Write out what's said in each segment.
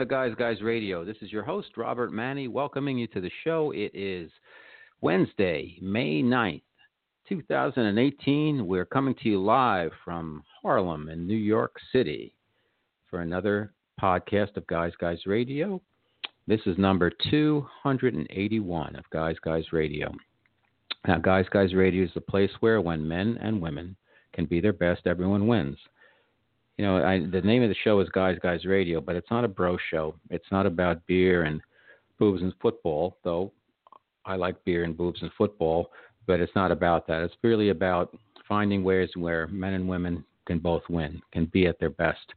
To Guys Guys Radio. This is your host, Robert Manni, welcoming you to the show. It is Wednesday, May 9th, 2018. We're coming to you live from Harlem in New York City for another podcast of Guys Guys Radio. This is number 281 of Guys Guys Radio. Now, Guys Guys Radio is the place where, when men and women can be their best, everyone wins you know, I, the name of the show is Guys Guys Radio, but it's not a bro show. It's not about beer and boobs and football, though I like beer and boobs and football, but it's not about that. It's really about finding ways where men and women can both win, can be at their best.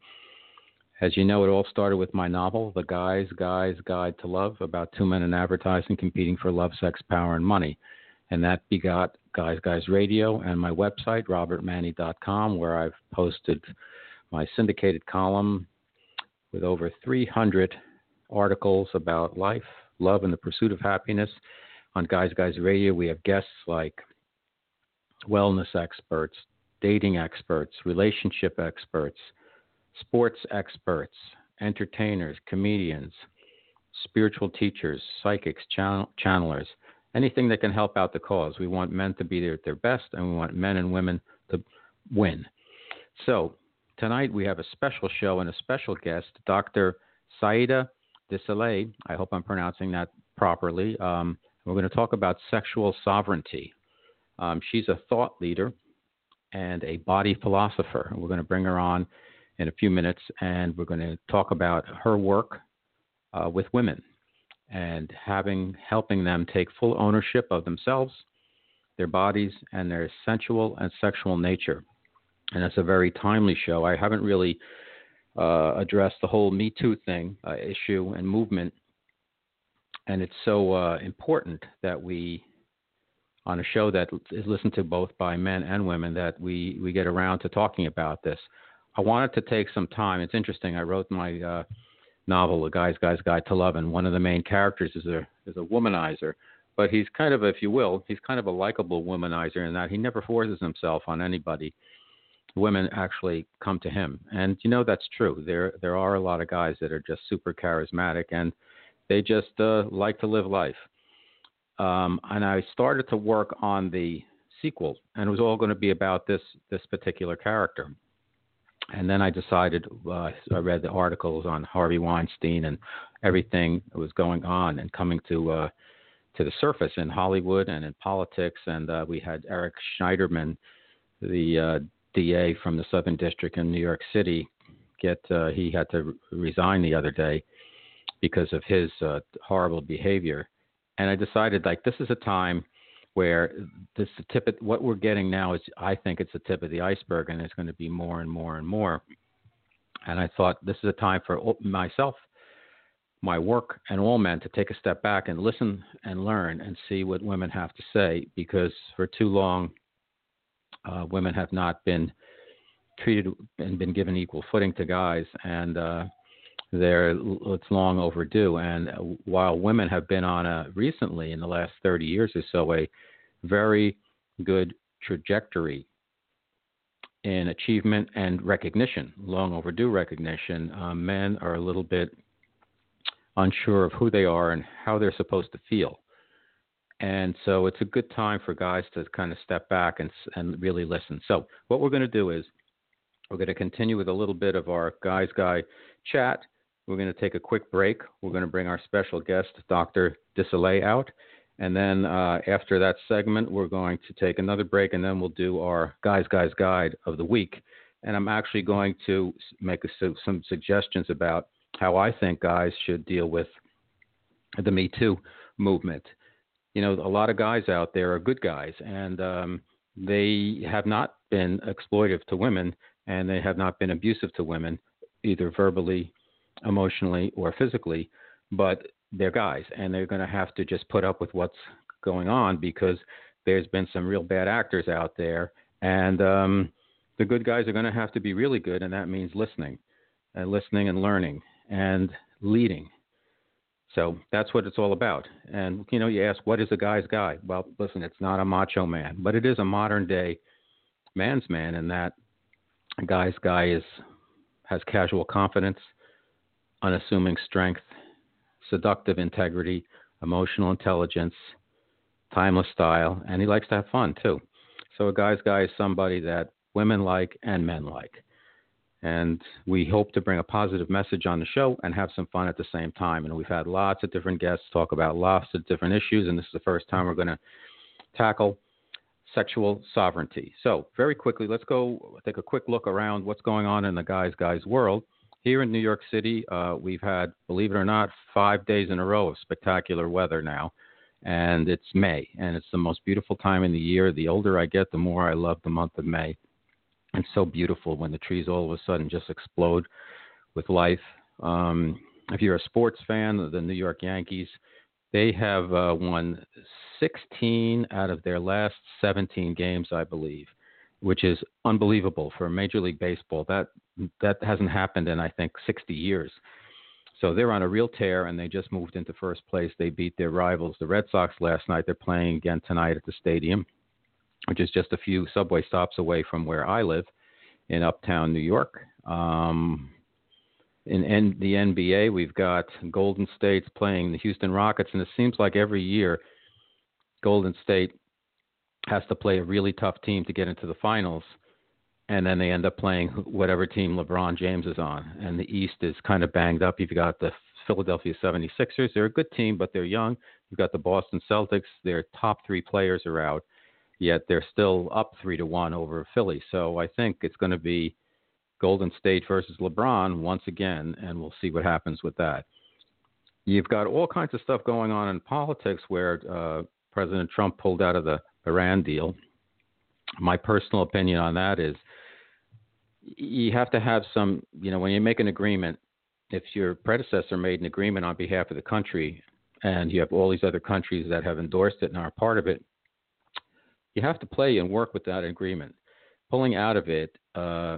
As you know, it all started with my novel, The Guys Guys Guide to Love, about two men in advertising competing for love, sex, power, and money. And that begot Guys Guys Radio and my website, robertmanni.com, where I've posted my syndicated column with over 300 articles about life, love, and the pursuit of happiness. On Guys Guys Radio, we have guests like wellness experts, dating experts, relationship experts, sports experts, entertainers, comedians, spiritual teachers, psychics, channel- channelers, anything that can help out the cause. We want men to be there at their best, and we want men and women to win. So, Tonight we have a special show and a special guest, Dr. Saida Desilets. I hope I'm pronouncing that properly. Um, we're going to talk about sexual sovereignty. Um, she's a thought leader and a body philosopher. We're going to bring her on in a few minutes, and we're going to talk about her work uh, with women and having helping them take full ownership of themselves, their bodies, and their sensual and sexual nature and it's a very timely show. I haven't really uh, addressed the whole Me Too thing uh, issue and movement, and it's so uh, important that we, on a show that is listened to both by men and women, that we we get around to talking about this. I wanted to take some time. It's interesting. I wrote my uh, novel, "A Guy's Guy's Guide to Love," and one of the main characters is a is a womanizer. But he's kind of, if you will, he's kind of a likable womanizer in that he never forces himself on anybody women actually come to him. And you know that's true. There there are a lot of guys that are just super charismatic and they just uh, like to live life. Um, and I started to work on the sequel, and it was all going to be about this this particular character. And then I decided uh, I read the articles on Harvey Weinstein and everything that was going on and coming to uh, to the surface in Hollywood and in politics. And uh, we had Eric Schneiderman, the uh, DA from the Southern District in New York City get uh, he had to resign the other day because of his uh, horrible behavior, and I decided like this is a time where this the tip of what we're getting now is I think it's the tip of the iceberg, and it's going to be more and more and more. And I thought this is a time for myself, my work, and all men to take a step back and listen and learn and see what women have to say because for too long uh, women have not been treated and been given equal footing to guys, and uh, it's long overdue. And while women have been on a recently in the last 30 years or so a very good trajectory in achievement and recognition, long overdue recognition, uh, men are a little bit unsure of who they are and how they're supposed to feel. And so it's a good time for guys to kind of step back and, and really listen. So, what we're going to do is we're going to continue with a little bit of our Guys Guy chat. We're going to take a quick break. We're going to bring our special guest, Dr. Desilets, out. And then uh, after that segment, we're going to take another break and then we'll do our Guys Guys Guide of the week. And I'm actually going to make a, some suggestions about how I think guys should deal with the Me Too movement you know, a lot of guys out there are good guys, and um, they have not been exploitive to women, and they have not been abusive to women, either verbally, emotionally, or physically. But they're guys, and they're going to have to just put up with what's going on because there's been some real bad actors out there, and um, the good guys are going to have to be really good, and that means listening, and listening and learning and leading so that's what it's all about. And you know, you ask, what is a guy's guy? Well, listen, it's not a macho man, but it is a modern day man's man, in that a guy's guy is has casual confidence, unassuming strength, seductive integrity, emotional intelligence, timeless style, and he likes to have fun too. So a guy's guy is somebody that women like and men like. And we hope to bring a positive message on the show and have some fun at the same time. And we've had lots of different guests talk about lots of different issues, and this is the first time we're going to tackle sexual sovereignty. So, very quickly, let's go take a quick look around what's going on in the guys guys world. Here in New York City, uh, we've had, believe it or not, five days in a row of spectacular weather now. And it's May, and it's the most beautiful time in the year. The older I get, the more I love the month of May. It's so beautiful when the trees all of a sudden just explode with life. Um, if you're a sports fan, of the New York Yankees, they have uh, won 16 out of their last 17 games, I believe, which is unbelievable for Major League Baseball. That that hasn't happened in I think 60 years. So they're on a real tear, and they just moved into first place. They beat their rivals, the Red Sox, last night. They're playing again tonight at the stadium which is just a few subway stops away from where I live in uptown New York. Um, in N- the NBA, we've got Golden State's playing the Houston Rockets, and it seems like every year Golden State has to play a really tough team to get into the finals, and then they end up playing whatever team LeBron James is on. And the East is kind of banged up. You've got the Philadelphia 76ers. They're a good team, but they're young. You've got the Boston Celtics. Their top three players are out yet they're still up three to one over Philly. So I think it's going to be Golden State versus LeBron once again, and we'll see what happens with that. You've got all kinds of stuff going on in politics where uh, President Trump pulled out of the Iran deal. My personal opinion on that is you have to have some, you know, when you make an agreement, if your predecessor made an agreement on behalf of the country and you have all these other countries that have endorsed it and are part of it, you have to play and work with that agreement. Pulling out of it uh,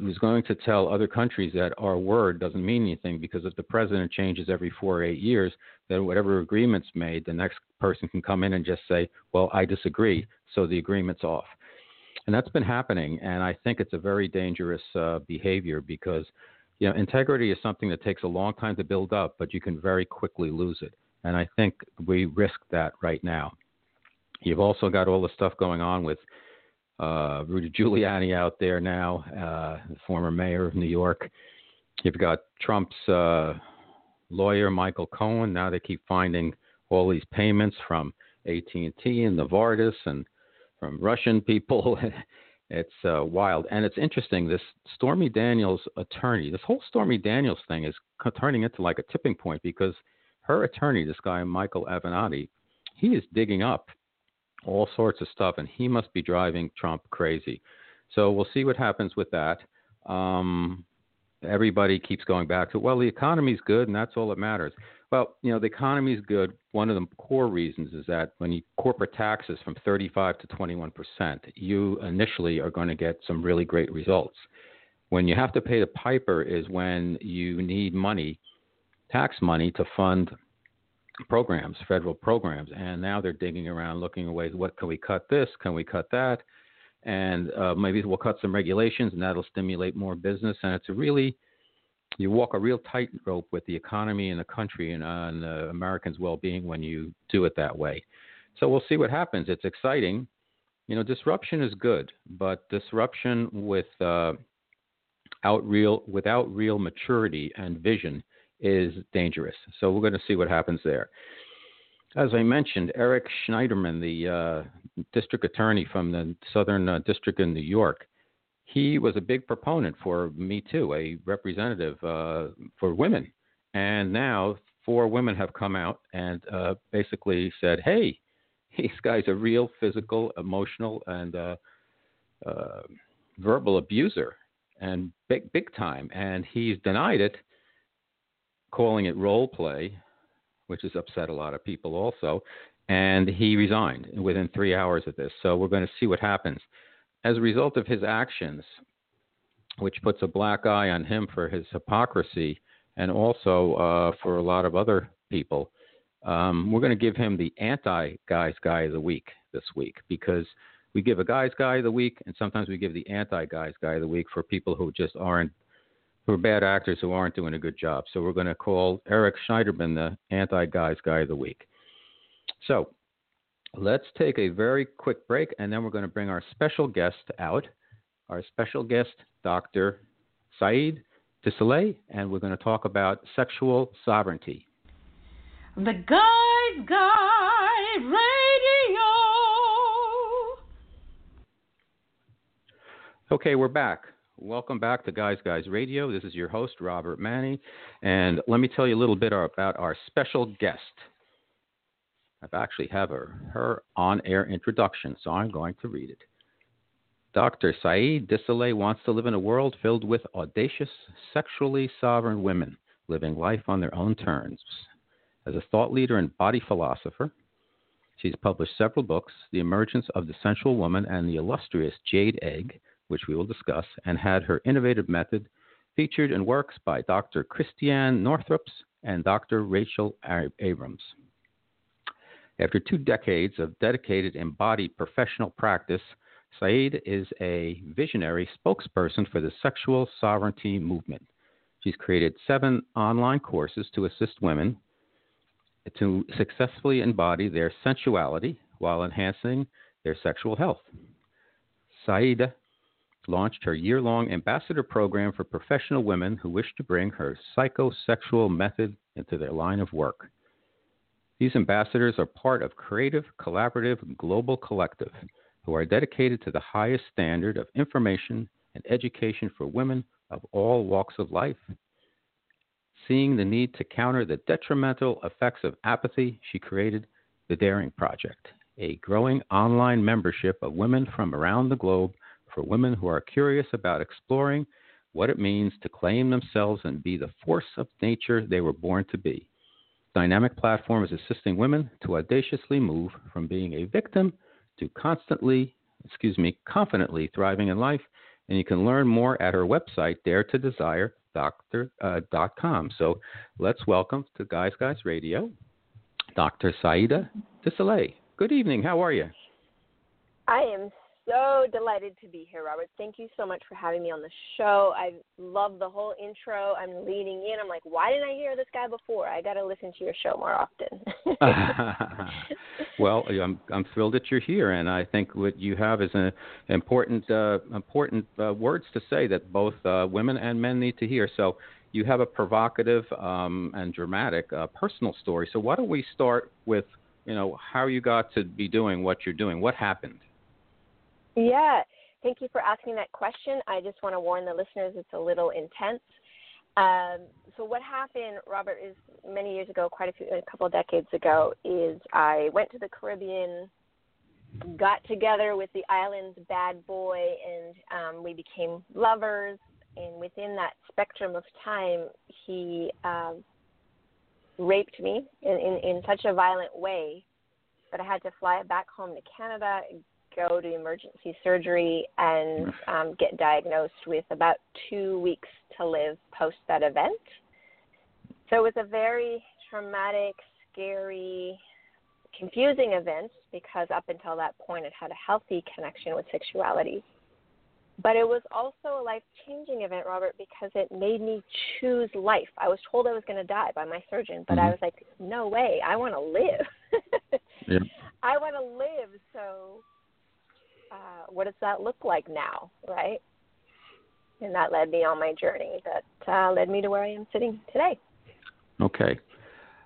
was going to tell other countries that our word doesn't mean anything because if the president changes every four or eight years, then whatever agreement's made, the next person can come in and just say, "Well, I disagree," so the agreement's off. And that's been happening, and I think it's a very dangerous uh, behavior because you know integrity is something that takes a long time to build up, but you can very quickly lose it. And I think we risk that right now. You've also got all the stuff going on with uh, Rudy Giuliani out there now, uh, the former mayor of New York. You've got Trump's uh, lawyer Michael Cohen. Now they keep finding all these payments from AT&T and Novartis and from Russian people. it's uh, wild, and it's interesting. This Stormy Daniels attorney, this whole Stormy Daniels thing is turning into like a tipping point because her attorney, this guy Michael Avenatti, he is digging up all sorts of stuff, and he must be driving Trump crazy. So we'll see what happens with that. Um, everybody keeps going back to, well, the economy's good, and that's all that matters. Well, you know, the economy's good. One of the core reasons is that when you corporate taxes from 35 to 21 percent, you initially are going to get some really great results. When you have to pay the piper is when you need money, tax money, to fund programs, federal programs, and now they're digging around looking at ways. What can we cut? This? Can we cut that? And uh, maybe we'll cut some regulations, and that'll stimulate more business. And it's really you walk a real tightrope with the economy and the country and, uh, and the Americans' well-being when you do it that way. So we'll see what happens. It's exciting. You know, disruption is good, but disruption with uh, out real without real maturity and vision is dangerous. So we're going to see what happens there. As I mentioned, Eric Schneiderman, the uh, district attorney from the Southern uh, District in New York, he was a big proponent for Me Too, a representative uh, for women. And now four women have come out and uh, basically said, hey, these guys are real physical, emotional, and uh, uh, verbal abuser and big, big time. And he's denied it calling it role play, which has upset a lot of people also. And he resigned within three hours of this. So we're going to see what happens. As a result of his actions, which puts a black eye on him for his hypocrisy and also uh, for a lot of other people, um, we're going to give him the anti guys guy of the week this week because we give a guys guy of the week and sometimes we give the anti guys guy of the week for people who just aren't who are bad actors who aren't doing a good job. So we're going to call Eric Schneiderman the anti-guys guy of the week. So let's take a very quick break, and then we're going to bring our special guest out. Our special guest, Dr. Saida Desilets, and we're going to talk about sexual sovereignty. The Guys Guy Radio. Okay, we're back. Welcome back to Guys Guys Radio. This is your host, Robert Manni. And let me tell you a little bit about our special guest. I've actually have her, her on air introduction, so I'm going to read it. Dr. Saida Desilets wants to live in a world filled with audacious, sexually sovereign women living life on their own terms. As a thought leader and body philosopher, she's published several books The Emergence of the Sensual Woman and The Illustrious Jade Egg, which we will discuss, and had her innovative method featured in works by Dr. Christiane Northrups and Dr. Rachel Abrams. After two decades of dedicated embodied professional practice, Saida is a visionary spokesperson for the sexual sovereignty movement. She's created seven online courses to assist women to successfully embody their sensuality while enhancing their sexual health. Saida launched her year long ambassador program for professional women who wish to bring her psychosexual method into their line of work. These ambassadors are part of Creative Collaborative Global Collective who are dedicated to the highest standard of information and education for women of all walks of life. Seeing the need to counter the detrimental effects of apathy, she created the Daring Project, a growing online membership of women from around the globe for women who are curious about exploring what it means to claim themselves and be the force of nature they were born to be. Dynamic Platform is assisting women to audaciously move from being a victim to constantly, excuse me, confidently thriving in life. And you can learn more at her website, daretodesire.com. Uh, so let's welcome to Guys Guys Radio, Dr. Saida Desilets. Good evening. How are you? I am so delighted to be here, Robert. Thank you so much for having me on the show. I love the whole intro. I'm leaning in. I'm like, why didn't I hear this guy before? I got to listen to your show more often. well, I'm I'm thrilled that you're here, and I think what you have is an important uh, important uh, words to say that both uh, women and men need to hear. So. You have a provocative um, and dramatic uh, personal story. So why don't we start with, you know, how you got to be doing what you're doing? What happened? Yeah, thank you for asking that question. I just want to warn the listeners it's a little intense. Um, so what happened, Robert, is many years ago, quite a few, a couple of decades ago, is I went to the Caribbean, got together with the island's bad boy, and um, we became lovers. And within that spectrum of time, he um, raped me in, in, in such a violent way that I had to fly back home to Canada, go to emergency surgery and um, get diagnosed with about two weeks to live post that event. So it was a very traumatic, scary, confusing event because up until that point it had a healthy connection with sexuality. But it was also a life changing event, Robert, because it made me choose life. I was told I was going to die by my surgeon, but mm-hmm. I was like, no way, I want to live. yeah. I want to live. So uh, what does that look like now, right? And that led me on my journey that uh, led me to where I am sitting today. Okay.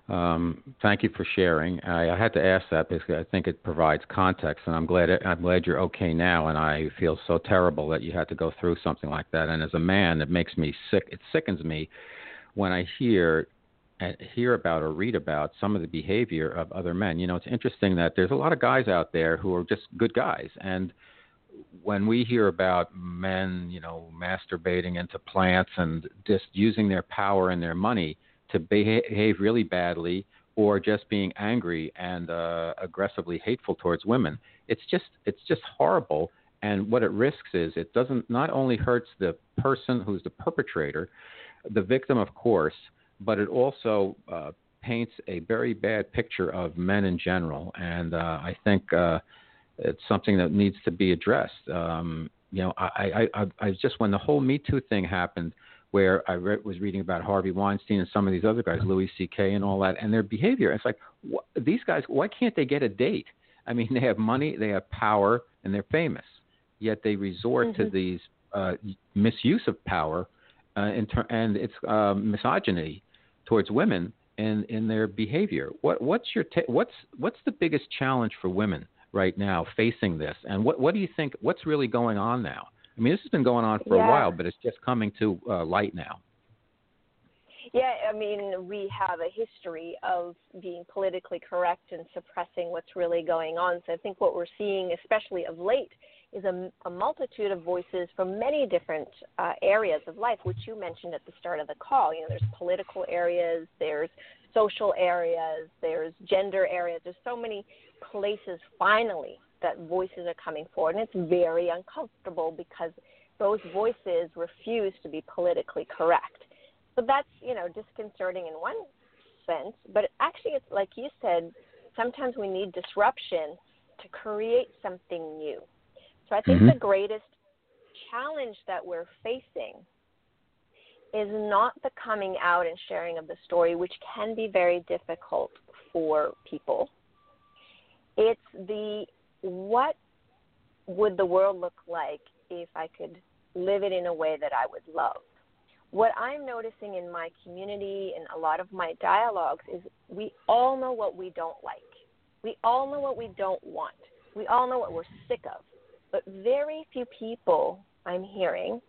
Um, thank you for sharing. I, I, had to ask that because I think it provides context, and I'm glad I'm glad you're okay now. And I feel so terrible that you had to go through something like that. And as a man, it makes me sick. It sickens me when I hear hear about or read about some of the behavior of other men. You know, it's interesting that there's a lot of guys out there who are just good guys, and when we hear about men, you know, masturbating into plants and just using their power and their money to behave really badly or just being angry and uh, aggressively hateful towards women, it's just it's just horrible. And what it risks is it doesn't not only hurts the person who's the perpetrator, the victim, of course, but it also uh, paints a very bad picture of men in general, and uh, I think uh, it's something that needs to be addressed. Um, you know, I, I, I, I just when the whole Me Too thing happened, where I re- was reading about Harvey Weinstein and some of these other guys, Louis C.K. and all that, and their behavior. It's like wh- these guys. Why can't they get a date? I mean, they have money, they have power, and they're famous. Yet they resort mm-hmm. to these uh, misuse of power uh, ter- and it's uh, misogyny towards women and in their behavior. What what's your ta- what's what's the biggest challenge for women right now facing this? And what what do you think? What's really going on now? I mean, this has been going on for yeah. a while, but it's just coming to uh, light now. Yeah, I mean, we have a history of being politically correct and suppressing what's really going on. So I think what we're seeing, especially of late, is a, a multitude of voices from many different uh, areas of life, which you mentioned at the start of the call. You know, there's political areas, there's social areas, there's gender areas. There's so many places finally that voices are coming forward, and it's very uncomfortable because those voices refuse to be politically correct. So that's you know disconcerting in one sense, but actually it's like you said, sometimes we need disruption to create something new. So I think mm-hmm. the greatest challenge that we're facing is not the coming out and sharing of the story, which can be very difficult for people. It's the what would the world look like if I could live it in a way that I would love? What I'm noticing in my community and a lot of my dialogues is we all know what we don't like. We all know what we don't want. We all know what we're sick of. But very few people I'm hearing,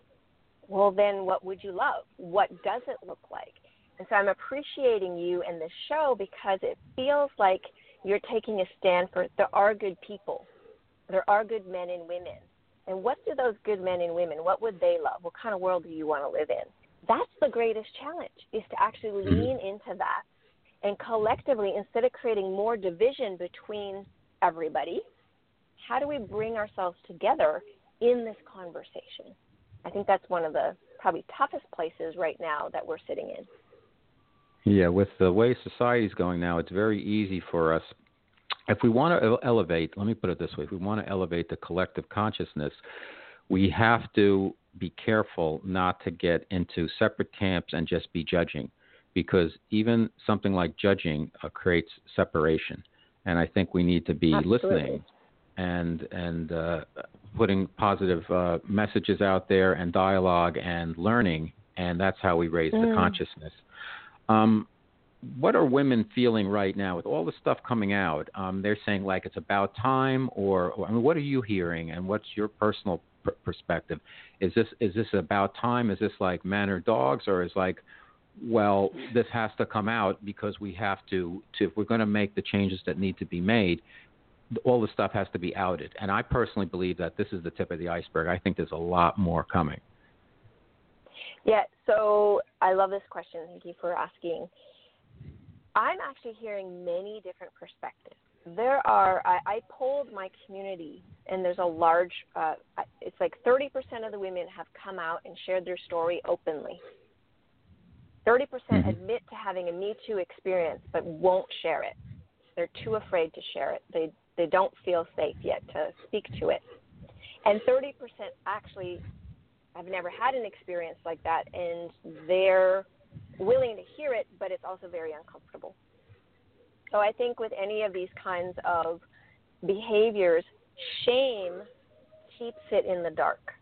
well, then what would you love? What does it look like? And so I'm appreciating you and this show because it feels like you're taking a stand for there are good people, there are good men and women. And what do those good men and women, what would they love? What kind of world do you want to live in? That's the greatest challenge, is to actually mm-hmm. lean into that and collectively, instead of creating more division between everybody, how do we bring ourselves together in this conversation? I think that's one of the probably toughest places right now that we're sitting in. Yeah, with the way society's going now, it's very easy for us. If we want to elevate, let me put it this way if we want to elevate the collective consciousness, we have to be careful not to get into separate camps and just be judging, because even something like judging uh, creates separation. And I think we need to be Absolutely. listening and and uh, putting positive uh, messages out there and dialogue and learning, and that's how we raise mm. the consciousness. Um, what are women feeling right now with all the stuff coming out? Um, they're saying like it's about time, or, or, I mean, what are you hearing, and what's your personal pr- perspective? Is this is this about time? Is this like men or dogs, or is like, well, this has to come out because we have to, to if we're going to make the changes that need to be made, all the stuff has to be outed. And I personally believe that this is the tip of the iceberg. I think there's a lot more coming. Yeah, so I love this question. Thank you for asking. I'm actually hearing many different perspectives. There are, I, I polled my community, and there's a large, uh, it's like 30% of the women have come out and shared their story openly. 30% mm hmm admit to having a Me Too experience but won't share it. They're too afraid to share it. They they don't feel safe yet to speak to it. And 30% actually have never had an experience like that, and they're willing to hear it, but it's also very uncomfortable. So I think with any of these kinds of behaviors, shame keeps it in the dark.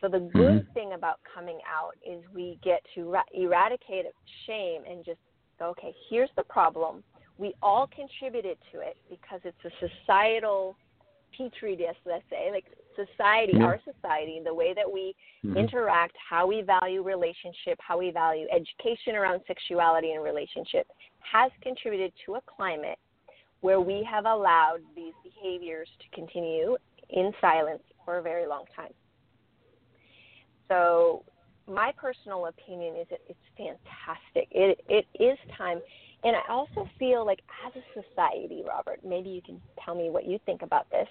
So the good mm-hmm. thing about coming out is we get to ra- eradicate shame and just go, okay, here's the problem we all contributed to it because it's a societal petri dish, let's say, like society, yeah. our society, the way that we mm-hmm. interact, how we value relationship, how we value education around sexuality and relationship, has contributed to a climate where we have allowed these behaviors to continue in silence for a very long time. So, my personal opinion is that it's fantastic. It, it is time and I also feel like, as a society, Robert, maybe you can tell me what you think about this,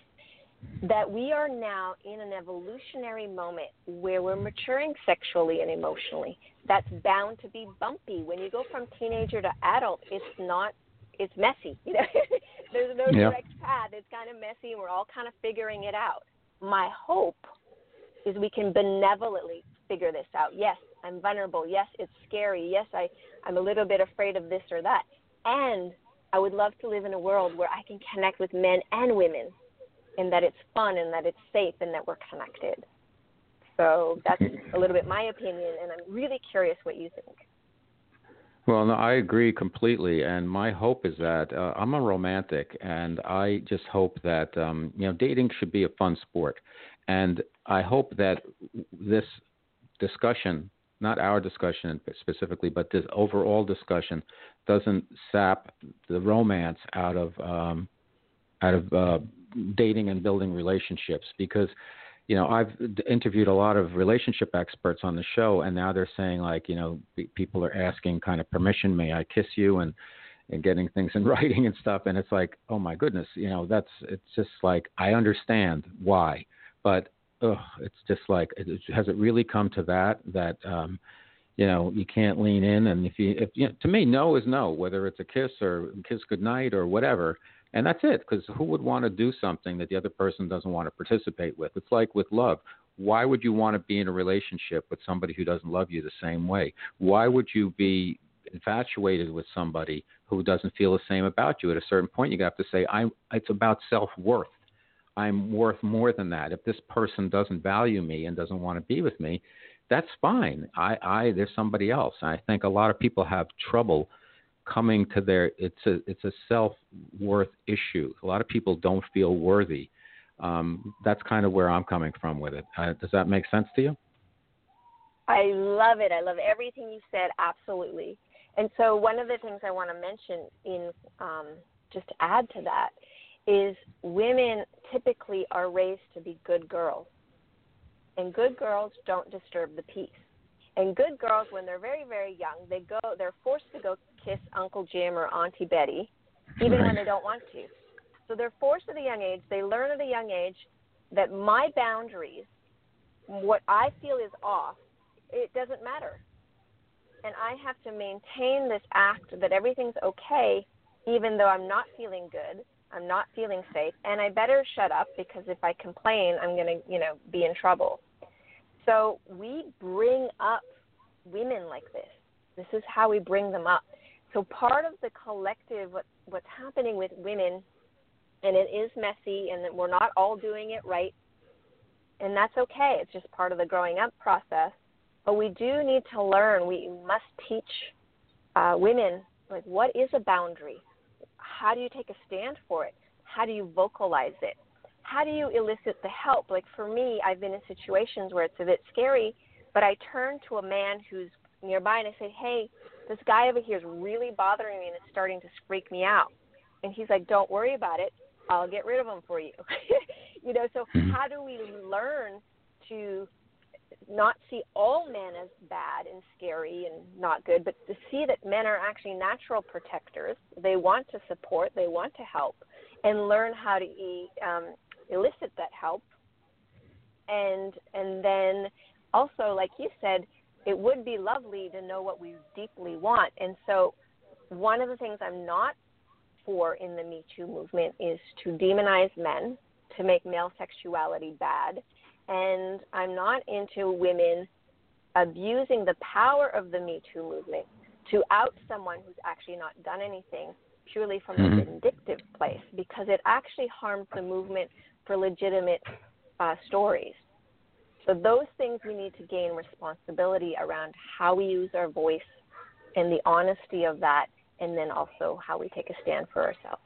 that we are now in an evolutionary moment where we're maturing sexually and emotionally. That's bound to be bumpy. When you go from teenager to adult, it's not, it's messy. You know, there's no yeah. direct path. It's kind of messy, and we're all kind of figuring it out. My hope is we can benevolently figure this out. Yes, I'm vulnerable. Yes, it's scary. Yes, I, I'm a little bit afraid of this or that. And I would love to live in a world where I can connect with men and women and that it's fun and that it's safe and that we're connected. So that's a little bit my opinion, and I'm really curious what you think. Well, no, I agree completely, and my hope is that uh, I'm a romantic, and I just hope that um, you know dating should be a fun sport, and I hope that this discussion, not our discussion specifically, but this overall discussion, doesn't sap the romance out of um, out of uh, dating and building relationships because you know I've interviewed a lot of relationship experts on the show and now they're saying like you know people are asking kind of permission may I kiss you? and and getting things in writing and stuff. And it's like oh my goodness you know that's it's just like I understand why but ugh, it's just like has it really come to that that um you know you can't lean in and if you if you know, to me no is no whether it's a kiss or kiss goodnight or whatever. And that's it because who would want to do something that the other person doesn't want to participate with? It's like with love. Why would you want to be in a relationship with somebody who doesn't love you the same way? Why would you be infatuated with somebody who doesn't feel the same about you? At a certain point you have to say i it's about self-worth i'm worth more than that if this person doesn't value me and doesn't want to be with me that's fine i i there's somebody else i think a lot of people have trouble coming to their it's a it's a self worth issue. A lot of people don't feel worthy. Um, that's kind of where I'm coming from with it. Uh, does that make sense to you? I love it. I love everything you said. Absolutely. And so one of the things I want to mention in um, just to add to that is women typically are raised to be good girls, and good girls don't disturb the peace. And good girls, when they're very, very young, they go, they're forced to go kiss Uncle Jim or Auntie Betty, even right. when they don't want to. So they're forced at a young age. They learn at a young age that my boundaries, what I feel is off, it doesn't matter. And I have to maintain this act that everything's okay, even though I'm not feeling good. I'm not feeling safe, and I better shut up because if I complain, I'm going to, you know, be in trouble. So we bring up women like this. This is how we bring them up. So part of the collective, what, what's happening with women, and it is messy, and we're not all doing it right, and that's okay. It's just part of the growing up process. But we do need to learn. We must teach uh, women like what is a boundary. How do you take a stand for it? How do you vocalize it? how do you elicit the help? Like for me, I've been in situations where it's a bit scary, but I turn to a man who's nearby and I say, hey, this guy over here is really bothering me and it's starting to freak me out. And he's like, don't worry about it. I'll get rid of him for you. you know, so mm-hmm. how do we learn to not see all men as bad and scary and not good, but to see that men are actually natural protectors. They want to support, they want to help, and learn how to um, elicit that help and and then also like you said it would be lovely to know what we deeply want and so one of the things i'm not for in the me too movement is to demonize men to make male sexuality bad and i'm not into women abusing the power of the me too movement to out someone who's actually not done anything purely from mm-hmm. a vindictive place because it actually harms the movement for legitimate uh, stories. So those things we need to gain responsibility around how we use our voice and the honesty of that, and then also how we take a stand for ourselves.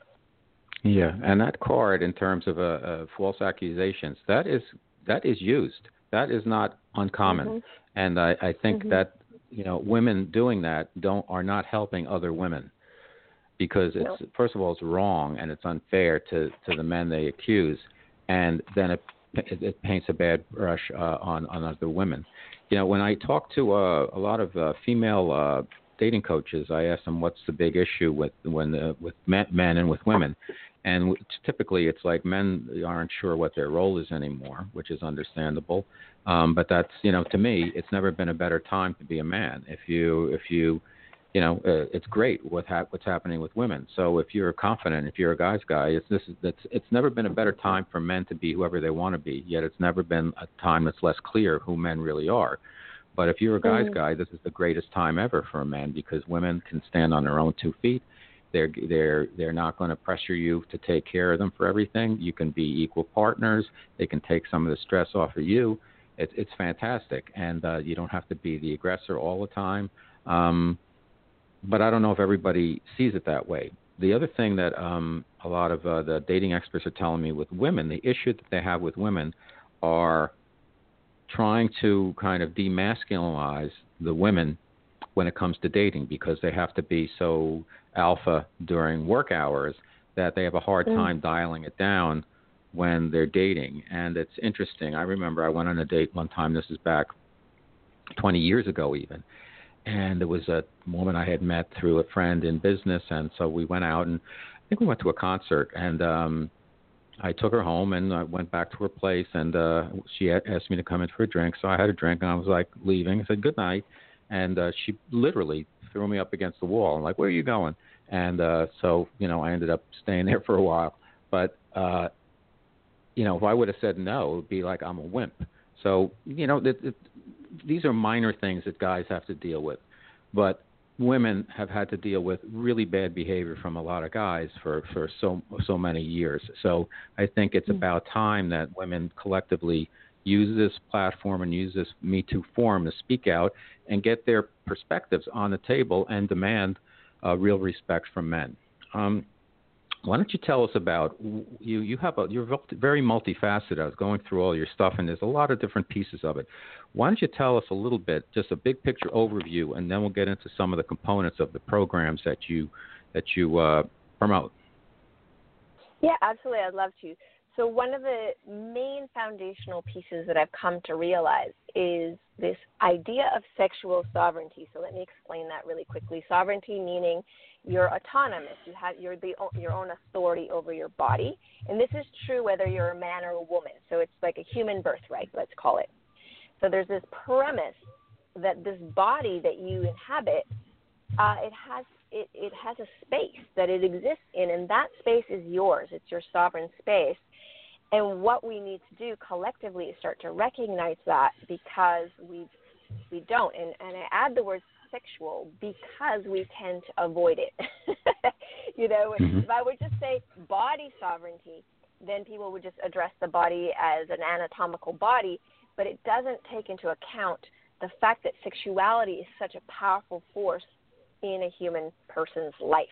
Yeah, and that card in terms of uh, uh, false accusations that is that is used. That is not uncommon, mm-hmm. and I, I think mm-hmm. that you know women doing that don't are not helping other women because it's no. first of all it's wrong and it's unfair to to the men they accuse and then it it, it paints a bad brush uh, on on other women. You know, when I talk to uh, a lot of uh, female uh, dating coaches, I ask them what's the big issue with when uh, with men, and with women, and typically it's like men aren't sure what their role is anymore, which is understandable. Um, but that's you know, to me, it's never been a better time to be a man. If you if you you know, uh, it's great what ha- what's happening with women. So if you're confident, if you're a guy's guy, it's this is that's it's never been a better time for men to be whoever they want to be. Yet it's never been a time that's less clear who men really are. But if you're a guy's Mhm. guy, this is the greatest time ever for a man because women can stand on their own two feet. They're they're they're not going to pressure you to take care of them for everything. You can be equal partners. They can take some of the stress off of you. It's it's fantastic, and uh, you don't have to be the aggressor all the time. Um, but I don't know if everybody sees it that way. The other thing that um, a lot of uh, the dating experts are telling me with women, the issue that they have with women are trying to kind of demasculinize the women when it comes to dating because they have to be so alpha during work hours that they have a hard Mm. time dialing it down when they're dating. And it's interesting. I remember I went on a date one time, this is back 20 years ago even. And there was a woman I had met through a friend in business. And so we went out and I think we went to a concert. And um, I took her home and I went back to her place. And uh, she asked me to come in for a drink. So I had a drink and I was like leaving. I said, good night. And uh, she literally threw me up against the wall. I'm like, where are you going? And uh, so, you know, I ended up staying there for a while. But, uh, you know, if I would have said no, it would be like I'm a wimp. So, you know, it, it, these are minor things that guys have to deal with. But women have had to deal with really bad behavior from a lot of guys for, for so so many years. So I think it's Mm. about time that women collectively use this platform and use this Me Too forum to speak out and get their perspectives on the table and demand uh, real respect from men. Um, why don't you tell us about you? You have a you're very multifaceted. I was going through all your stuff, and there's a lot of different pieces of it. Why don't you tell us a little bit, just a big picture overview, and then we'll get into some of the components of the programs that you that you uh, promote. Yeah, absolutely. I'd love to. So, one of the main foundational pieces that I've come to realize is this idea of sexual sovereignty. So, let me explain that really quickly. Sovereignty meaning you're autonomous. You have you're the your own authority over your body, and this is true whether you're a man or a woman. So, it's like a human birthright, let's call it. So, there's this premise that this body that you inhabit, uh, it has it, it has a space that it exists in, and that space is yours. It's your sovereign space. And what we need to do collectively is start to recognize that because we we don't. And, and I add the word sexual because we tend to avoid it. you know, Mhm. if I would just say body sovereignty, then people would just address the body as an anatomical body, but it doesn't take into account the fact that sexuality is such a powerful force in a human person's life.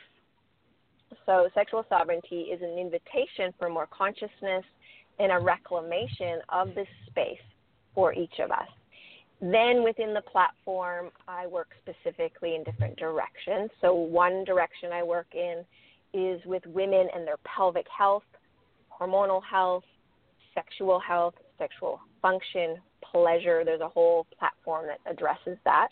So, sexual sovereignty is an invitation for more consciousness and a reclamation of this space for each of us. Then, within the platform, I work specifically in different directions. So, one direction I work in is with women and their pelvic health, hormonal health, sexual health, sexual function, pleasure. There's a whole platform that addresses that.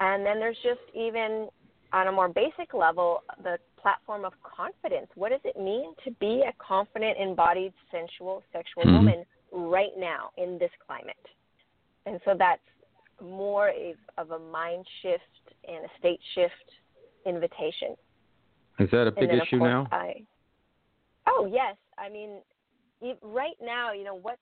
And then there's just even on a more basic level, the platform of confidence. What does it mean to be a confident, embodied, sensual, sexual Mhm. woman right now in this climate? And so that's more of a mind shift and a state shift invitation. Is that a big issue course, now? I, oh yes, I mean, right now, you know what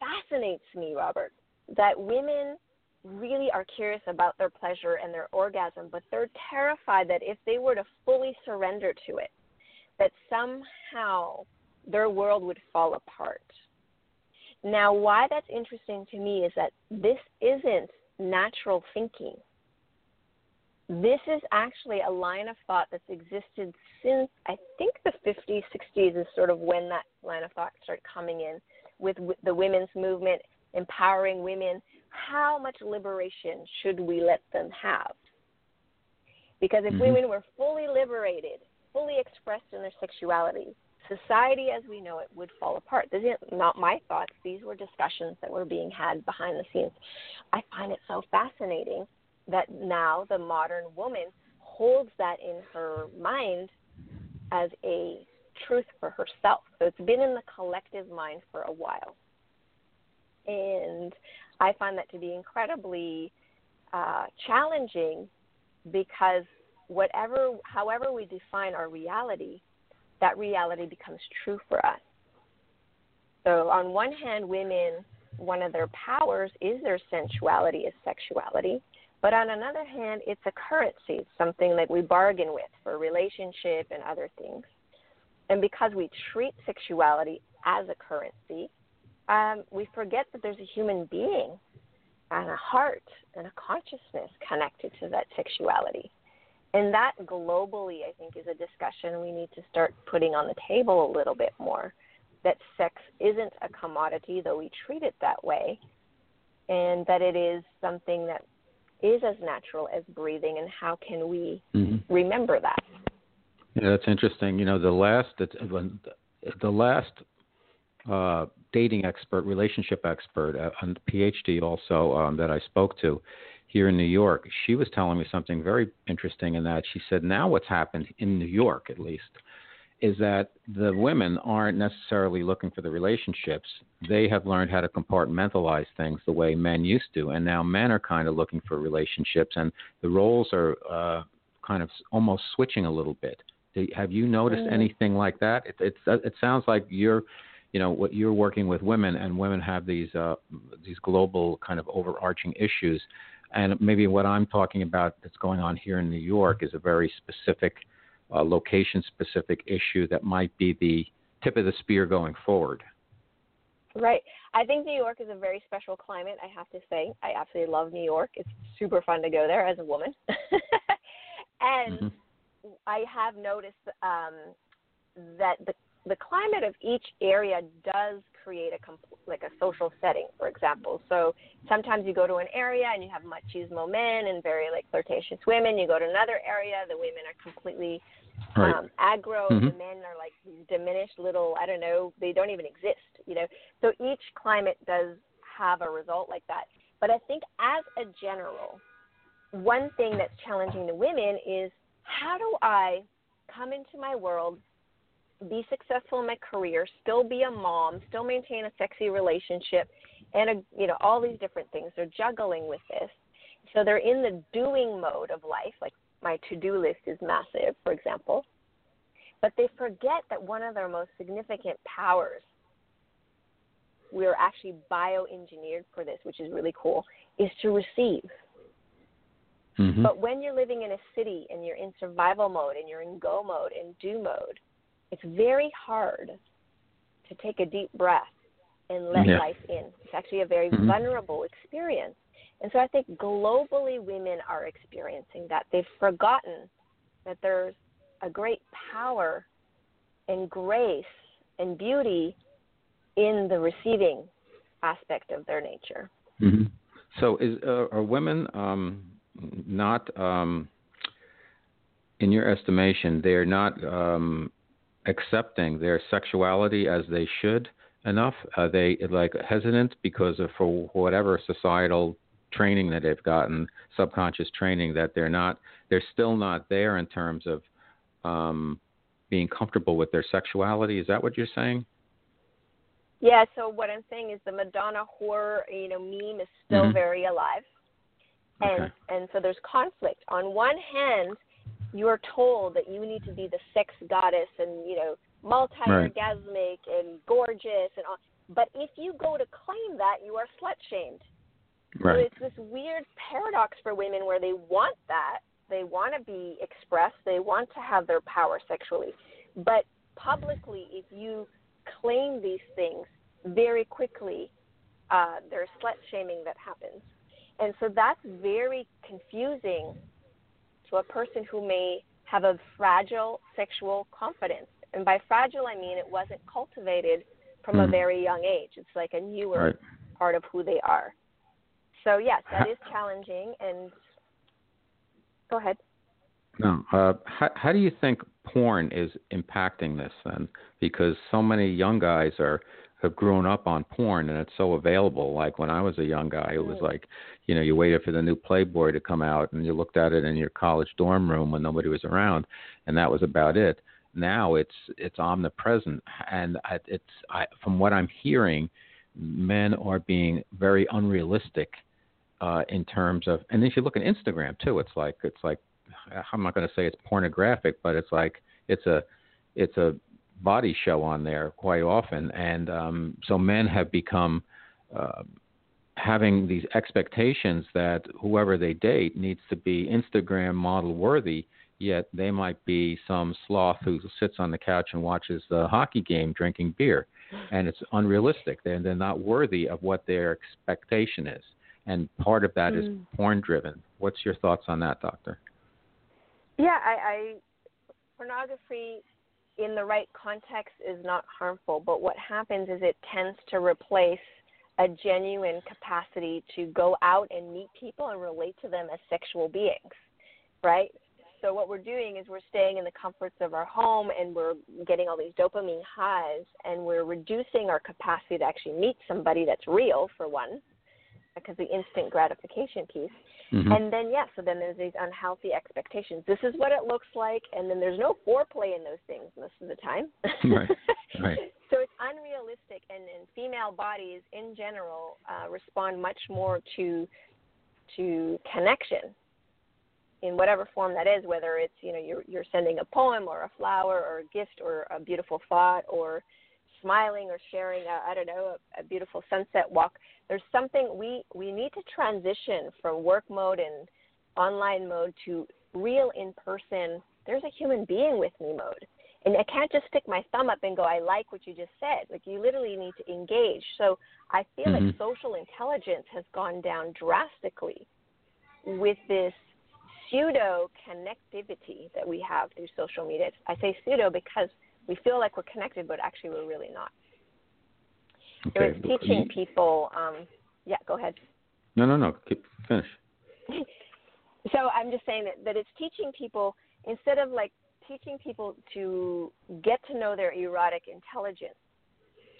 fascinates me, Robert, that women really are curious about their pleasure and their orgasm, but they're terrified that if they were to fully surrender to it, that somehow their world would fall apart. Now, why that's interesting to me is that this isn't natural thinking. This is actually a line of thought that's existed since I think the 50s, 60s is sort of when that line of thought started coming in with w- the women's movement, empowering women. How much liberation should we let them have? Because if Mhm. women were fully liberated, fully expressed in their sexuality, society as we know it would fall apart. These are not my thoughts. These were discussions that were being had behind the scenes. I find it so fascinating that now the modern woman holds that in her mind as a truth for herself. So it's been in the collective mind for a while. And I find that to be incredibly uh, challenging because whatever, however we define our reality, that reality becomes true for us. So on one hand, women one of their powers is their sensuality, is sexuality. But on another hand, it's a currency, something that we bargain with for relationship and other things. And because we treat sexuality as a currency, um, we forget that there's a human being and a heart and a consciousness connected to that sexuality. And that globally, I think, is a discussion we need to start putting on the table a little bit more. That sex isn't a commodity, though we treat it that way, and that it is something that is as natural as breathing. And how can we mm-hmm. remember that? Yeah, that's interesting. You know, the last the last uh, dating expert, relationship expert, uh, a PhD also um, that I spoke to here in New York, she was telling me something very interesting in that she said now what's happened in New York at least is that the women aren't necessarily looking for the relationships. They have learned how to compartmentalize things the way men used to, and now men are kind of looking for relationships, and the roles are uh, kind of almost switching a little bit. Have you noticed mm. anything like that? It, it, it sounds like you're you know what you're working with women and women have these uh, these global kind of overarching issues and maybe what I'm talking about that's going on here in New York is a very specific uh, location specific issue that might be the tip of the spear going forward. Right. I think New York is a very special climate, I have to say. I absolutely love New York. It's super fun to go there as a woman. and mm-hmm. I have noticed um, that the the climate of each area does create a compl- like a social setting, for example. So sometimes you go to an area and you have machismo men and very like flirtatious women. You go to another area, the women are completely right. um, aggro. Mm-hmm. The men are like diminished little. I don't know. They don't even exist. You know. So each climate does have a result like that. But I think as a general, one thing that's challenging to women is how do I come into my world be successful in my career, still be a mom, still maintain a sexy relationship, and a, you know all these different things. They're juggling with this, so they're in the doing mode of life. Like my to-do list is massive, for example, but they forget that one of their most significant powers. We're actually bioengineered for this, which is really cool, is to receive. Mm-hmm. But when you're living in a city and you're in survival mode and you're in go mode and do mode, it's very hard to take a deep breath and let yeah. life in. It's actually a very mm-hmm. vulnerable experience. And so I think globally women are experiencing that. They've forgotten that there's a great power and grace and beauty in the receiving aspect of their nature. Mm-hmm. So, is, uh, are women um, not, um, in your estimation, they're not um, accepting their sexuality as they should enough? Are they like hesitant because of for whatever societal training that they've gotten, subconscious training that they're not, they're still not there in terms of um, being comfortable with their sexuality? Is that what you're saying? Yeah. So what I'm saying is the Madonna whore, you know, meme is still mm-hmm. very alive, and okay. and so there's conflict. On one hand, you're told that you need to be the sex goddess and you know multi-orgasmic right. and gorgeous and all. But if you go to claim that, you are slut shamed. Right. So it's this weird paradox for women where they want that, they want to be expressed, they want to have their power sexually, but publicly, if you claim these things very quickly, uh, there's slut shaming that happens. And so that's very confusing to a person who may have a fragile sexual confidence. And by fragile, I mean it wasn't cultivated from mm. a very young age. It's like a newer right. part of who they are. So, yes, that is challenging. And go ahead. No. Uh, how, how do you think porn is impacting this then? Because so many young guys are have grown up on porn and it's so available. Like when I was a young guy, it was mm. like, you know, you waited for the new Playboy to come out and you looked at it in your college dorm room when nobody was around, and that was about it. Now it's it's omnipresent, and it's I, from what I'm hearing, men are being very unrealistic uh, in terms of, and if you look at Instagram too, it's like it's like I'm not going to say it's pornographic, but it's like it's a it's a body show on there quite often, and um, so men have become uh, having these expectations that whoever they date needs to be Instagram model worthy, yet they might be some sloth who sits on the couch and watches the hockey game drinking beer. And it's unrealistic. They're, they're not worthy of what their expectation is. And part of that mm. is porn driven. What's your thoughts on that, Doctor? Yeah, I, I pornography in the right context is not harmful, but what happens is it tends to replace a genuine capacity to go out and meet people and relate to them as sexual beings, right? So what we're doing is we're staying in the comforts of our home and we're getting all these dopamine highs and we're reducing our capacity to actually meet somebody that's real for one because the instant gratification piece. Mm-hmm. And then yeah, so then there's these unhealthy expectations. This is what it looks like, and then there's no foreplay in those things most of the time. right. Right. so it's unrealistic, and, and female bodies in general uh, respond much more to to connection in whatever form that is, whether it's you know you're you're sending a poem or a flower or a gift or a beautiful thought or smiling or sharing a, I don't know a, a beautiful sunset walk. There's something we we need to transition from work mode and online mode to real in person. There's a human being with me mode. And I can't just stick my thumb up and go, I like what you just said. Like you literally need to engage. So I feel mm-hmm. like social intelligence has gone down drastically with this pseudo connectivity that we have through social media. I say pseudo because we feel like we're connected, but actually we're really not. Okay. So it's teaching people. Um, yeah, go ahead. No, no, no. Keep finish. so I'm just saying that that it's teaching people instead of like teaching people to get to know their erotic intelligence,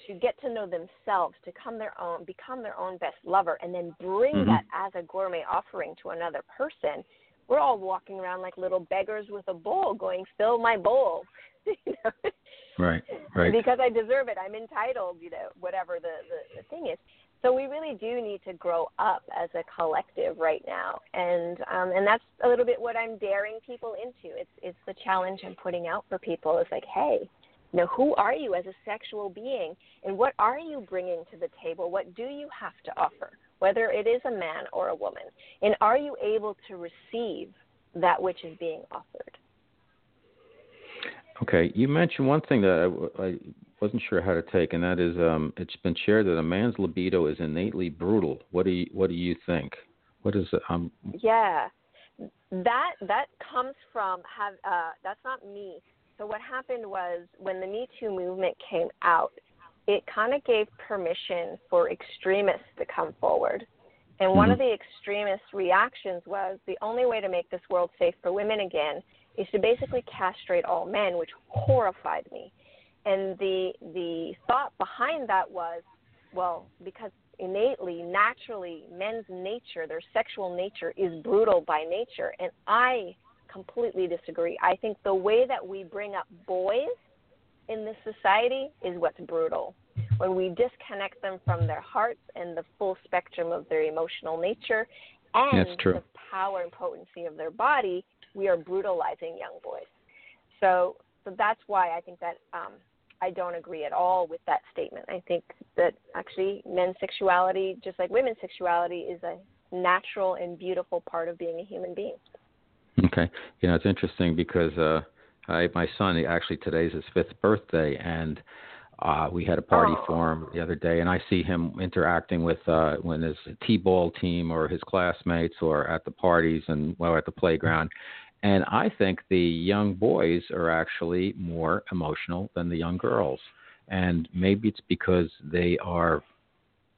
to get to know themselves, to come their own, become their own best lover, and then bring mm-hmm. that as a gourmet offering to another person. We're all walking around like little beggars with a bowl, going, "Fill my bowl." you know? Right, right. Because I deserve it. I'm entitled, you know, whatever the, the, the thing is. So we really do need to grow up as a collective right now, and um, and that's a little bit what I'm daring people into. It's it's the challenge I'm putting out for people. It's like, hey, you know, who are you as a sexual being, and what are you bringing to the table? What do you have to offer, whether it is a man or a woman, and are you able to receive that which is being offered? Okay, you mentioned one thing that I, I wasn't sure how to take, and that is um, it's been shared that a man's libido is innately brutal. What do you What do you think? What is it? Um, yeah, that that comes from have uh, that's not me. So what happened was when the Me Too movement came out, it kind of gave permission for extremists to come forward. And one mm-hmm. of the extremist reactions was the only way to make this world safe for women again is to basically castrate all men, which horrified me. And the the thought behind that was, well, because innately, naturally, men's nature, their sexual nature is brutal by nature, and I completely disagree. I think the way that we bring up boys in this society is what's brutal. When we disconnect them from their hearts and the full spectrum of their emotional nature and the power and potency of their body, we are brutalizing young boys. So, so that's why I think that um, I don't agree at all with that statement. I think that actually men's sexuality, just like women's sexuality, is a natural and beautiful part of being a human being. Okay, you know it's interesting because uh, I, my son actually today's his fifth birthday, and uh, we had a party oh. for him the other day, and I see him interacting with uh, when his t-ball team or his classmates or at the parties and well at the playground, and I think the young boys are actually more emotional than the young girls. And maybe it's because they are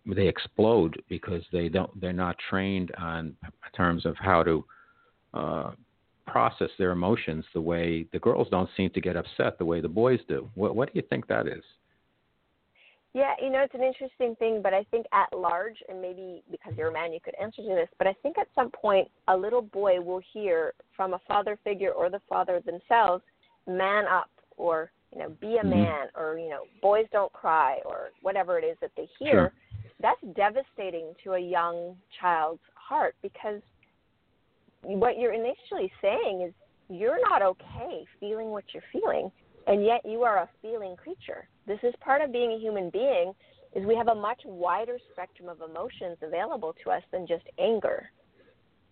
they explode because they don't they're not trained on terms of how to uh, process their emotions the way the girls don't seem to get upset the way the boys do. What what do you think that is? Yeah, you know, it's an interesting thing, but I think at large, and maybe because you're a man, you could answer to this, but I think at some point a little boy will hear from a father figure or the father themselves, man up, or, you know, be a mm-hmm. man, or, you know, boys don't cry, or whatever it is that they hear. Sure. That's devastating to a young child's heart because what you're initially saying is you're not okay feeling what you're feeling, and yet you are a feeling creature this is part of being a human being is we have a much wider spectrum of emotions available to us than just anger.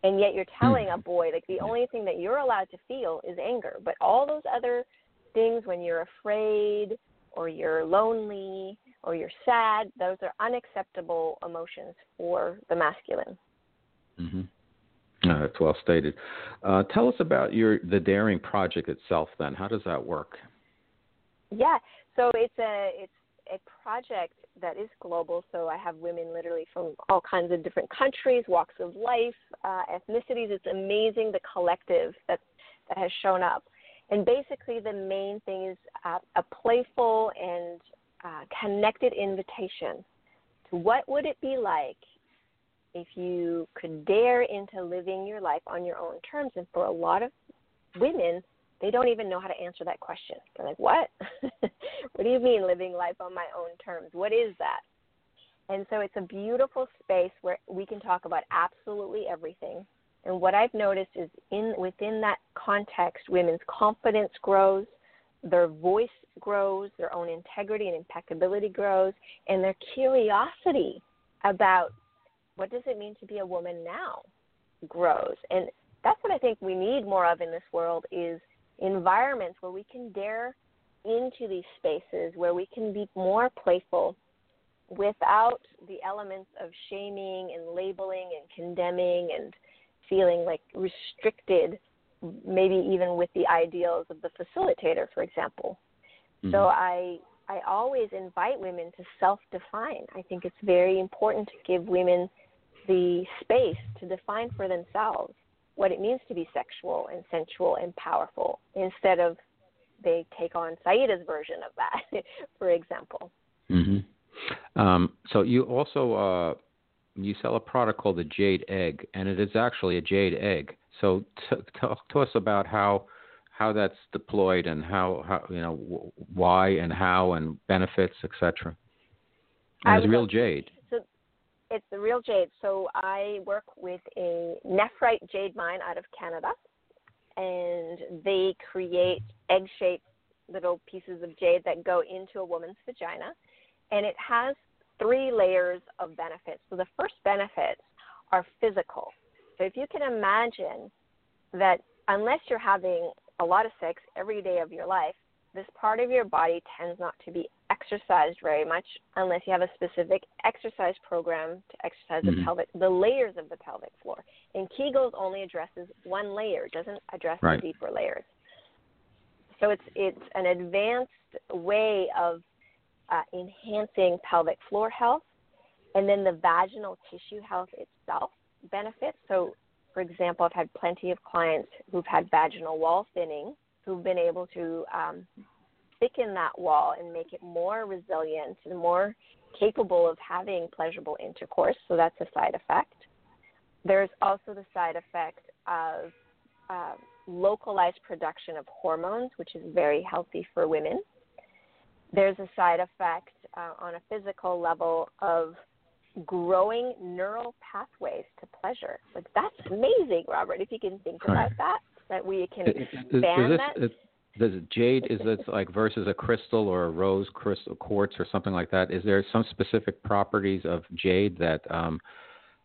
And yet you're telling a boy like the only thing that you're allowed to feel is anger, but all those other things when you're afraid or you're lonely or you're sad, those are unacceptable emotions for the masculine. Mm-hmm. Uh, that's well stated. Uh, tell us about your the Daring Project itself. Then, how does that work? Yeah, so it's a it's a project that is global. So I have women literally from all kinds of different countries, walks of life, uh, ethnicities. It's amazing the collective that that has shown up. And basically, the main thing is uh, a playful and uh, connected invitation to what would it be like if you could dare into living your life on your own terms. And for a lot of women, they don't even know how to answer that question. They're like, what? what do you mean living life on my own terms? What is that? And so it's a beautiful space where we can talk about absolutely everything. And what I've noticed is in within that context, women's confidence grows, their voice grows, their own integrity and impeccability grows, and their curiosity about what does it mean to be a woman now grows. And that's what I think we need more of in this world is environments where we can dare into these spaces where we can be more playful without the elements of shaming and labeling and condemning and feeling like restricted maybe even with the ideals of the facilitator for example. Mm-hmm. so i i always invite women to self define i think it's very important to give women the space to define for themselves what it means to be sexual and sensual and powerful instead of they take on Saida's version of that, for example. Mm-hmm. Um, so you also uh, you sell a product called the Jade Egg, and it is actually a jade egg. So t- talk to us about how how that's deployed and how, how you know w- why and how and benefits, etc. And it's real jade it's the real jade. So I work with a nephrite jade mine out of Canada, and they create egg-shaped little pieces of jade that go into a woman's vagina, and it has three layers of benefits. So the first benefits are physical. So if you can imagine that unless you're having a lot of sex every day of your life, this part of your body tends not to be exercised very much unless you have a specific exercise program to exercise mm-hmm. the pelvic the layers of the pelvic floor. And Kegels only addresses one layer, doesn't address right. the deeper layers. So it's it's an advanced way of uh, enhancing pelvic floor health, and then the vaginal tissue health itself benefits. So, for example, I've had plenty of clients who've had vaginal wall thinning who've been able to um, thicken that wall and make it more resilient and more capable of having pleasurable intercourse. So that's a side effect. There's also the side effect of uh, localized production of hormones, which is very healthy for women. There's a side effect uh, on a physical level of growing neural pathways to pleasure. Like that's amazing, Robert. If you can think about that, that we can ban that. does jade is it like versus a crystal or a rose crystal quartz or something like that? Is there some specific properties of jade that um,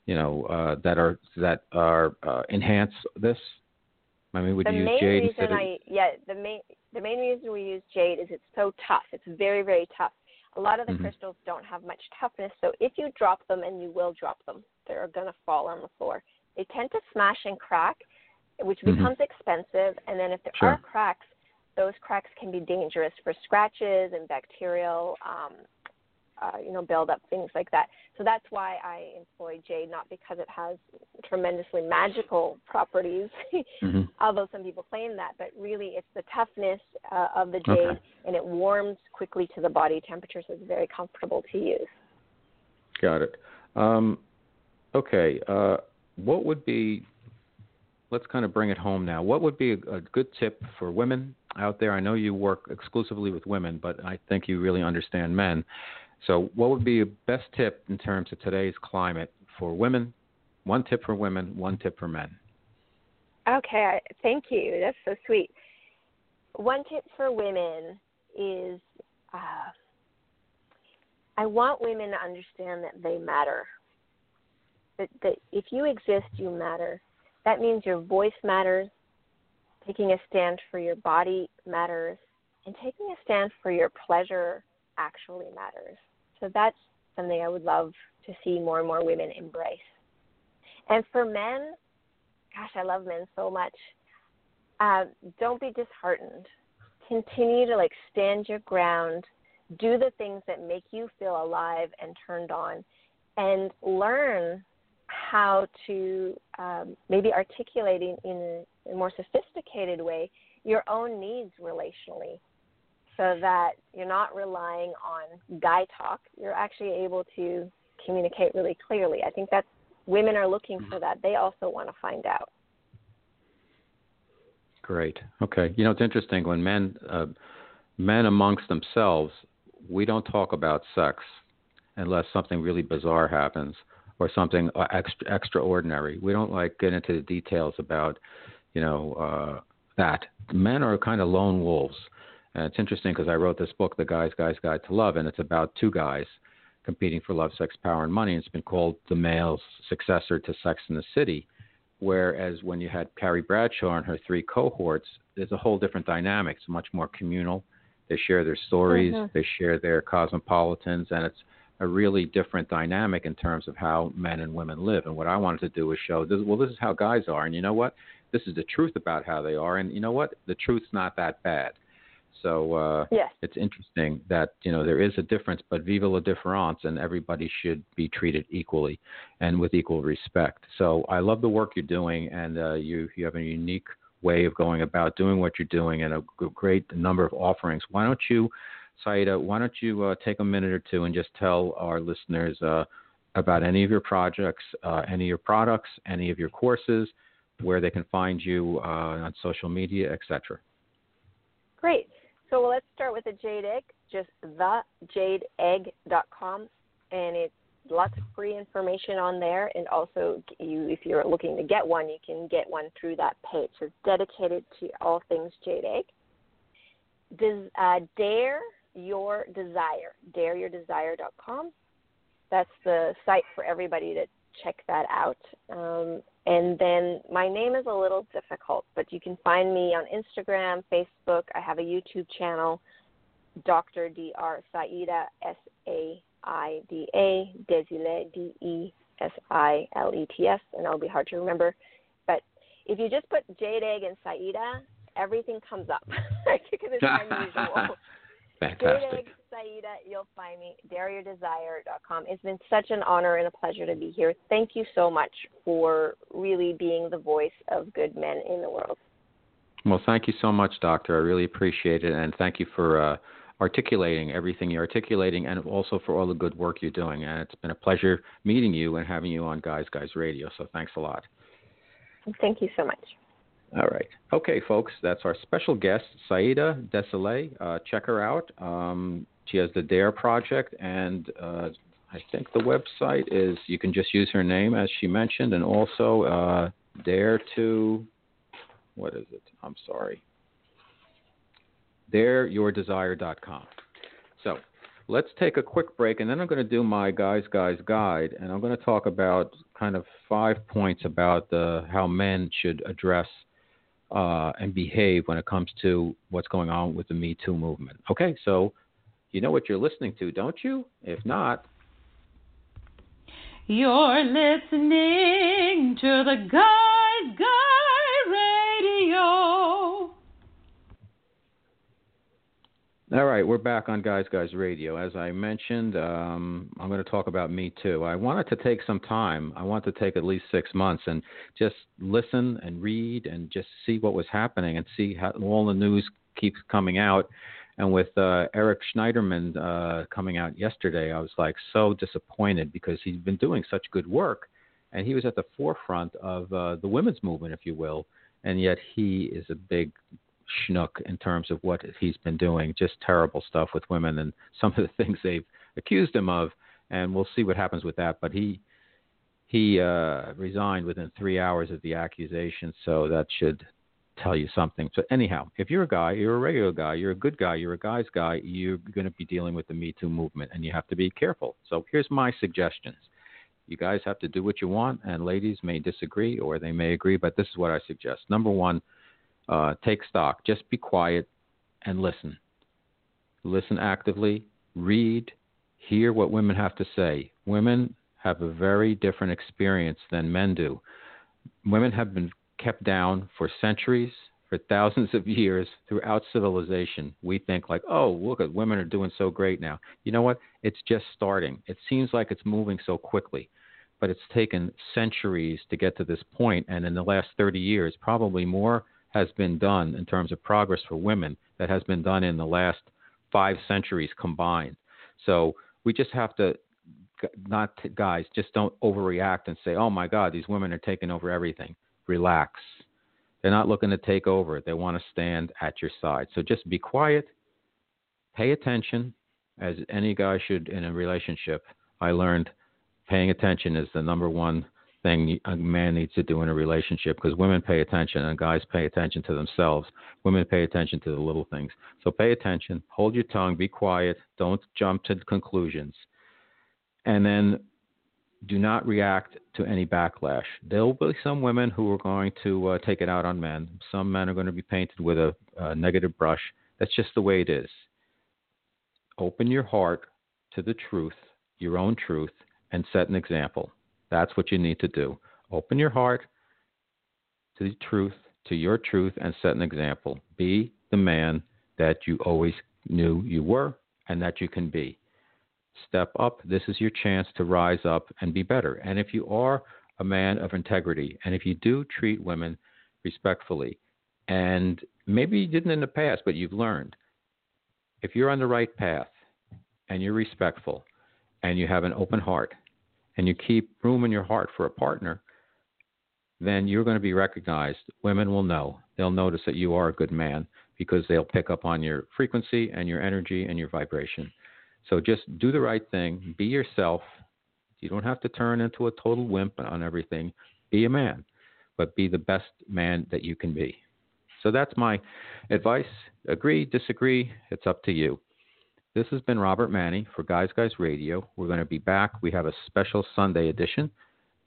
you know uh, that are that are uh, enhance this? I mean, would the you use main jade reason instead of... I yeah the main the main reason we use jade is it's so tough. It's very very tough. A lot of the mm-hmm. crystals don't have much toughness, so if you drop them, and you will drop them, they're going to fall on the floor. They tend to smash and crack, which mm-hmm. becomes expensive. And then if there sure. are cracks, those cracks can be dangerous for scratches and bacterial, um, uh, you know, buildup, things like that. So that's why I employ jade, not because it has tremendously magical properties, mm-hmm. although some people claim that, but really it's the toughness uh, of the jade, okay. and it warms quickly to the body temperature, so it's very comfortable to use. Got it. Um, okay. Uh, what would be let's kind of bring it home now. What would be a, a, good tip for women out there? I know you work exclusively with women, but I think you really understand men. So, what would be a best tip in terms of today's climate for women? One tip for women, one tip for men. Okay, thank you. That's so sweet. One tip for women is uh, I want women to understand that they matter. That, that if you exist, you matter. That means your voice matters, taking a stand for your body matters, and taking a stand for your pleasure actually matters. So that's something I would love to see more and more women embrace. And for men, gosh, I love men so much. Uh, don't be disheartened. Continue to like stand your ground. Do the things that make you feel alive and turned on, and learn how to um, maybe articulating in a, a more sophisticated way your own needs relationally so that you're not relying on guy talk. You're actually able to communicate really clearly. I think that women are looking for that. They also want to find out. Great. Okay. You know, it's interesting when men uh, men amongst themselves, we don't talk about sex unless something really bizarre happens or something uh, extra, extraordinary. We don't like get into the details about, you know, uh, that. Men are kind of lone wolves. And it's interesting because I wrote this book, The Guy's Guy's Guide to Love, and it's about two guys competing for love, sex, power, and money. And it's been called the male's successor to Sex in the City. Whereas when you had Carrie Bradshaw and her three cohorts, there's a whole different dynamic. It's much more communal. They share their stories, mm-hmm. they share their cosmopolitans, and it's a really different dynamic in terms of how men and women live. And what I wanted to do was show this, well, this is how guys are. And you know what? This is the truth about how they are. And you know what? The truth's not that bad. So uh, yes. it's interesting that you know there is a difference, but vive la différence, and everybody should be treated equally and with equal respect. So I love the work you're doing, and uh, you you have a unique way of going about doing what you're doing, and a great number of offerings. Why don't you Saida, why don't you uh, take a minute or two and just tell our listeners uh, about any of your projects, uh, any of your products, any of your courses, where they can find you uh, on social media, etc. Great. So let's start with the Jade Egg, just thejadeegg.com, and it's lots of free information on there. And also, you, if you're looking to get one, you can get one through that page. So it's dedicated to all things Jade Egg. Does uh, Dare your desire, dareyourdesire.com. That's the site for everybody to check that out. Um, and then my name is a little difficult, but you can find me on Instagram, Facebook. I have a YouTube channel, Dr. Dr. Saida, S A I D A, Desilets, D E S I L E T S, and that'll be hard to remember. But if you just put Jade Egg and Saida, everything comes up. because it's unusual. Fantastic. Saida, you'll find me, dareyourdesire.com. It's been such an honor and a pleasure to be here. Thank you so much for really being the voice of good men in the world. Well, thank you so much, Doctor. I really appreciate it, and thank you for uh, articulating everything you're articulating, and also for all the good work you're doing. And it's been a pleasure meeting you and having you on Guys Guys Radio. So thanks a lot. Thank you so much. All right. Okay, folks, that's our special guest, Saida Desilets. Uh, check her out. Um, she has the DARE project, and uh, I think the website is you can just use her name as she mentioned, and also uh, Dare to, what is it? I'm sorry. DareYourDesire.com. So let's take a quick break, and then I'm going to do my Guys Guys Guide, and I'm going to talk about kind of five points about the, how men should address – uh, and behave when it comes to what's going on with the Me Too movement. Okay, so you know what you're listening to, don't you? If not, you're listening to the Guys Guy All right, we're back on Guys Guys Radio. As I mentioned, um, I'm going to talk about Me Too. I wanted to take some time. I want to take at least six months and just listen and read and just see what was happening and see how all the news keeps coming out. And with uh, Eric Schneiderman uh, coming out yesterday, I was like so disappointed because he's been doing such good work, and he was at the forefront of uh, the women's movement, if you will, and yet he is a big schnook in terms of what he's been doing. Just terrible stuff with women and some of the things they've accused him of. And we'll see what happens with that. But he he uh, resigned within three hours of the accusation, so that should tell you something. So anyhow, if you're a guy, you're a regular guy, you're a good guy, you're a guy's guy, you're going to be dealing with the Me Too movement, and you have to be careful. So here's my suggestions. You guys have to do what you want, and ladies may disagree or they may agree, but this is what I suggest. Number one, uh, take stock. Just be quiet and listen. Listen actively, read, hear what women have to say. Women have a very different experience than men do. Women have been kept down for centuries, for thousands of years throughout civilization. We think like, oh, look at women are doing so great now. You know what? It's just starting. It seems like it's moving so quickly, but it's taken centuries to get to this point. And in the last 30 years, probably more has been done in terms of progress for women that has been done in the last five centuries combined. So we just have to not guys just don't overreact and say, "Oh my God, these women are taking over everything." Relax. They're not looking to take over. They want to stand at your side. So just be quiet, pay attention, as any guy should in a relationship. I learned paying attention is the number one thing a man needs to do in a relationship because women pay attention and guys pay attention to themselves. Women pay attention to the little things. So pay attention, hold your tongue, be quiet, don't jump to conclusions. And then do not react to any backlash. There will be some women who are going to uh, take it out on men. Some men are going to be painted with a, a negative brush. That's just the way it is. Open your heart to the truth, your own truth, and set an example. That's what you need to do. Open your heart to the truth, to your truth, and set an example. Be the man that you always knew you were and that you can be. Step up. This is your chance to rise up and be better. And if you are a man of integrity, and if you do treat women respectfully, and maybe you didn't in the past, but you've learned, if you're on the right path and you're respectful and you have an open heart and you keep room in your heart for a partner, then you're going to be recognized. Women will know. They'll notice that you are a good man because they'll pick up on your frequency and your energy and your vibration. So just do the right thing, be yourself. You don't have to turn into a total wimp on everything. Be a man, but be the best man that you can be. So that's my advice. Agree, disagree, it's up to you. This has been Robert Manni for Guys Guys Radio. We're going to be back. We have a special Sunday edition.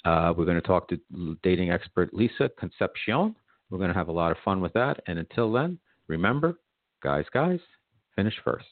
Uh, we're going to talk to dating expert Lisa Concepcion. We're going to have a lot of fun with that. And until then, remember, guys, guys, finish first.